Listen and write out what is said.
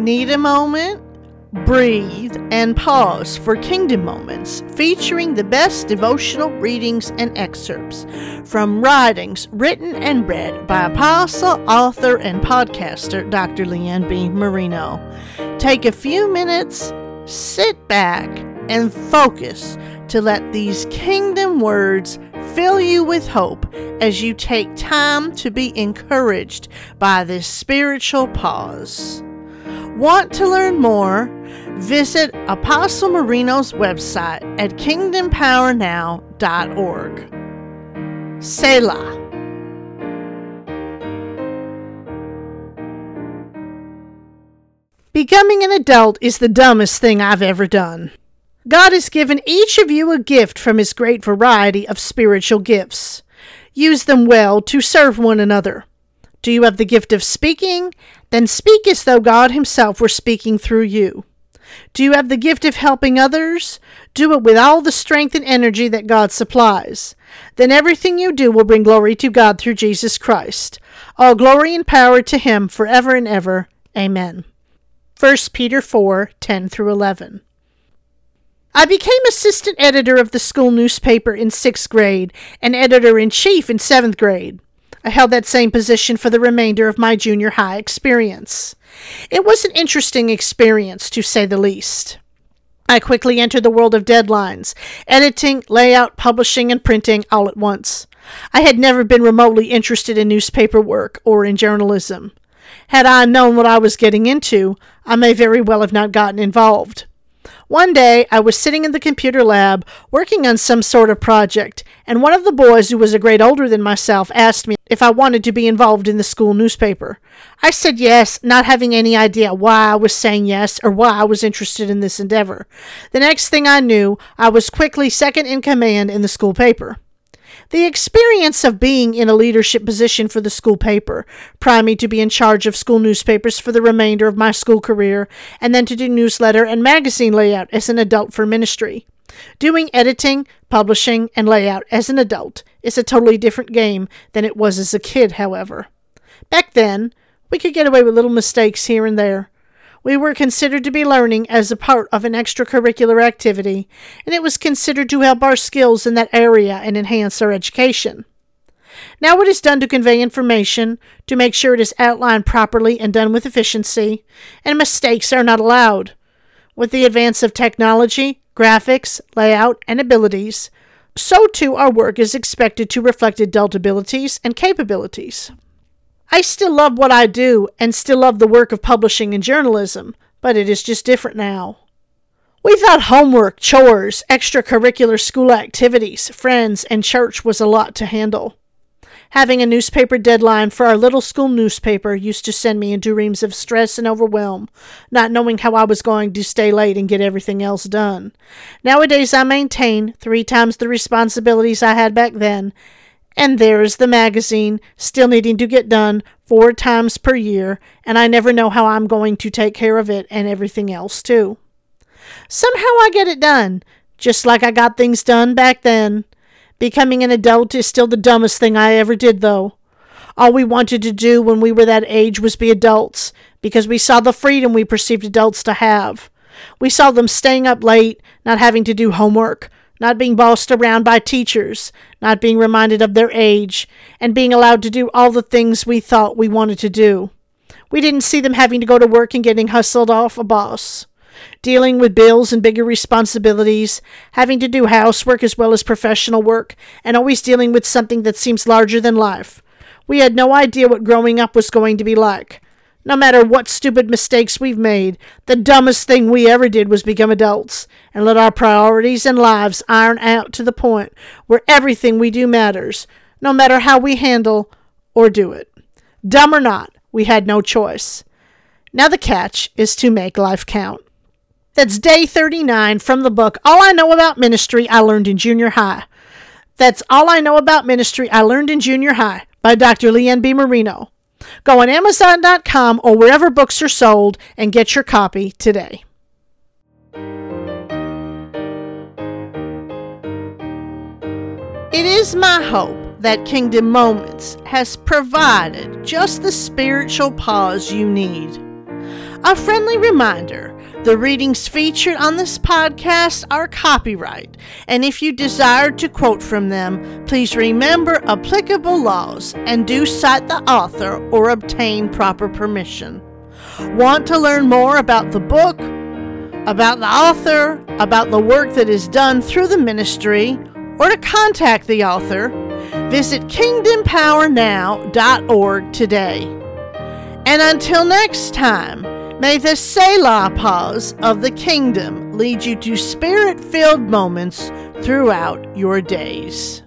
Need a moment? Breathe and pause for Kingdom Moments, featuring the best devotional readings and excerpts from writings written and read by apostle, author, and podcaster Dr. Lee Ann B. Marino. Take a few minutes, sit back, and focus to let these kingdom words fill you with hope as you take time to be encouraged by this spiritual pause. Want to learn more? Visit Apostle Marino's website at kingdompowernow.org. Selah. Becoming an adult is the dumbest thing I've ever done. God has given each of you a gift from His great variety of spiritual gifts. Use them well to serve one another. Do you have the gift of speaking? Then speak as though God Himself were speaking through you. Do you have the gift of helping others? Do it with all the strength and energy that God supplies. Then everything you do will bring glory to God through Jesus Christ. All glory and power to Him forever and ever. Amen. 1 Peter 4 10 through 11. I became assistant editor of the school newspaper in sixth grade and editor in chief in seventh grade. I held that same position for the remainder of my junior high experience. It was an interesting experience, to say the least. I quickly entered the world of deadlines, editing, layout, publishing, and printing all at once. I had never been remotely interested in newspaper work or in journalism. Had I known what I was getting into, I may very well have not gotten involved. One day, I was sitting in the computer lab working on some sort of project, and one of the boys, who was a grade older than myself, asked me if I wanted to be involved in the school newspaper. I said yes, not having any idea why I was saying yes or why I was interested in this endeavor. The next thing I knew, I was quickly second in command in the school paper. The experience of being in a leadership position for the school paper primed me to be in charge of school newspapers for the remainder of my school career, and then to do newsletter and magazine layout as an adult for ministry. Doing editing, publishing, and layout as an adult is a totally different game than it was as a kid, however. Back then, we could get away with little mistakes here and there. We were considered to be learning as a part of an extracurricular activity, and it was considered to help our skills in that area and enhance our education. Now it is done to convey information, to make sure it is outlined properly and done with efficiency, and mistakes are not allowed. With the advance of technology, graphics, layout, and abilities, so too our work is expected to reflect adult abilities and capabilities. I still love what I do and still love the work of publishing and journalism, but it is just different now. We thought homework, chores, extracurricular school activities, friends, and church was a lot to handle. Having a newspaper deadline for our little school newspaper used to send me into reams of stress and overwhelm, not knowing how I was going to stay late and get everything else done. Nowadays, I maintain three times the responsibilities I had back then, and there is the magazine, still needing to get done four times per year, and I never know how I'm going to take care of it and everything else, too. Somehow I get it done, just like I got things done back then. Becoming an adult is still the dumbest thing I ever did, though. All we wanted to do when we were that age was be adults, because we saw the freedom we perceived adults to have. We saw them staying up late, not having to do homework, not being bossed around by teachers, not being reminded of their age, and being allowed to do all the things we thought we wanted to do. We didn't see them having to go to work and getting hustled off a boss. Dealing with bills and bigger responsibilities, having to do housework as well as professional work, and always dealing with something that seems larger than life. We had no idea what growing up was going to be like. No matter what stupid mistakes we've made, the dumbest thing we ever did was become adults and let our priorities and lives iron out to the point where everything we do matters, no matter how we handle or do it. Dumb or not, we had no choice. Now the catch is to make life count. That's day 39 from the book All I Know About Ministry I Learned in Junior High. That's All I Know About Ministry I Learned in Junior High by Dr. Lee Ann B. Marino. Go on Amazon.com or wherever books are sold and get your copy today. It is my hope that Kingdom Moments has provided just the spiritual pause you need. A friendly reminder the readings featured on this podcast are copyright, and if you desire to quote from them, please remember applicable laws and do cite the author or obtain proper permission. Want to learn more about the book, about the author, about the work that is done through the ministry, or to contact the author? Visit kingdompowernow.org today. And until next time, May the Selah pause of the kingdom lead you to spirit filled moments throughout your days.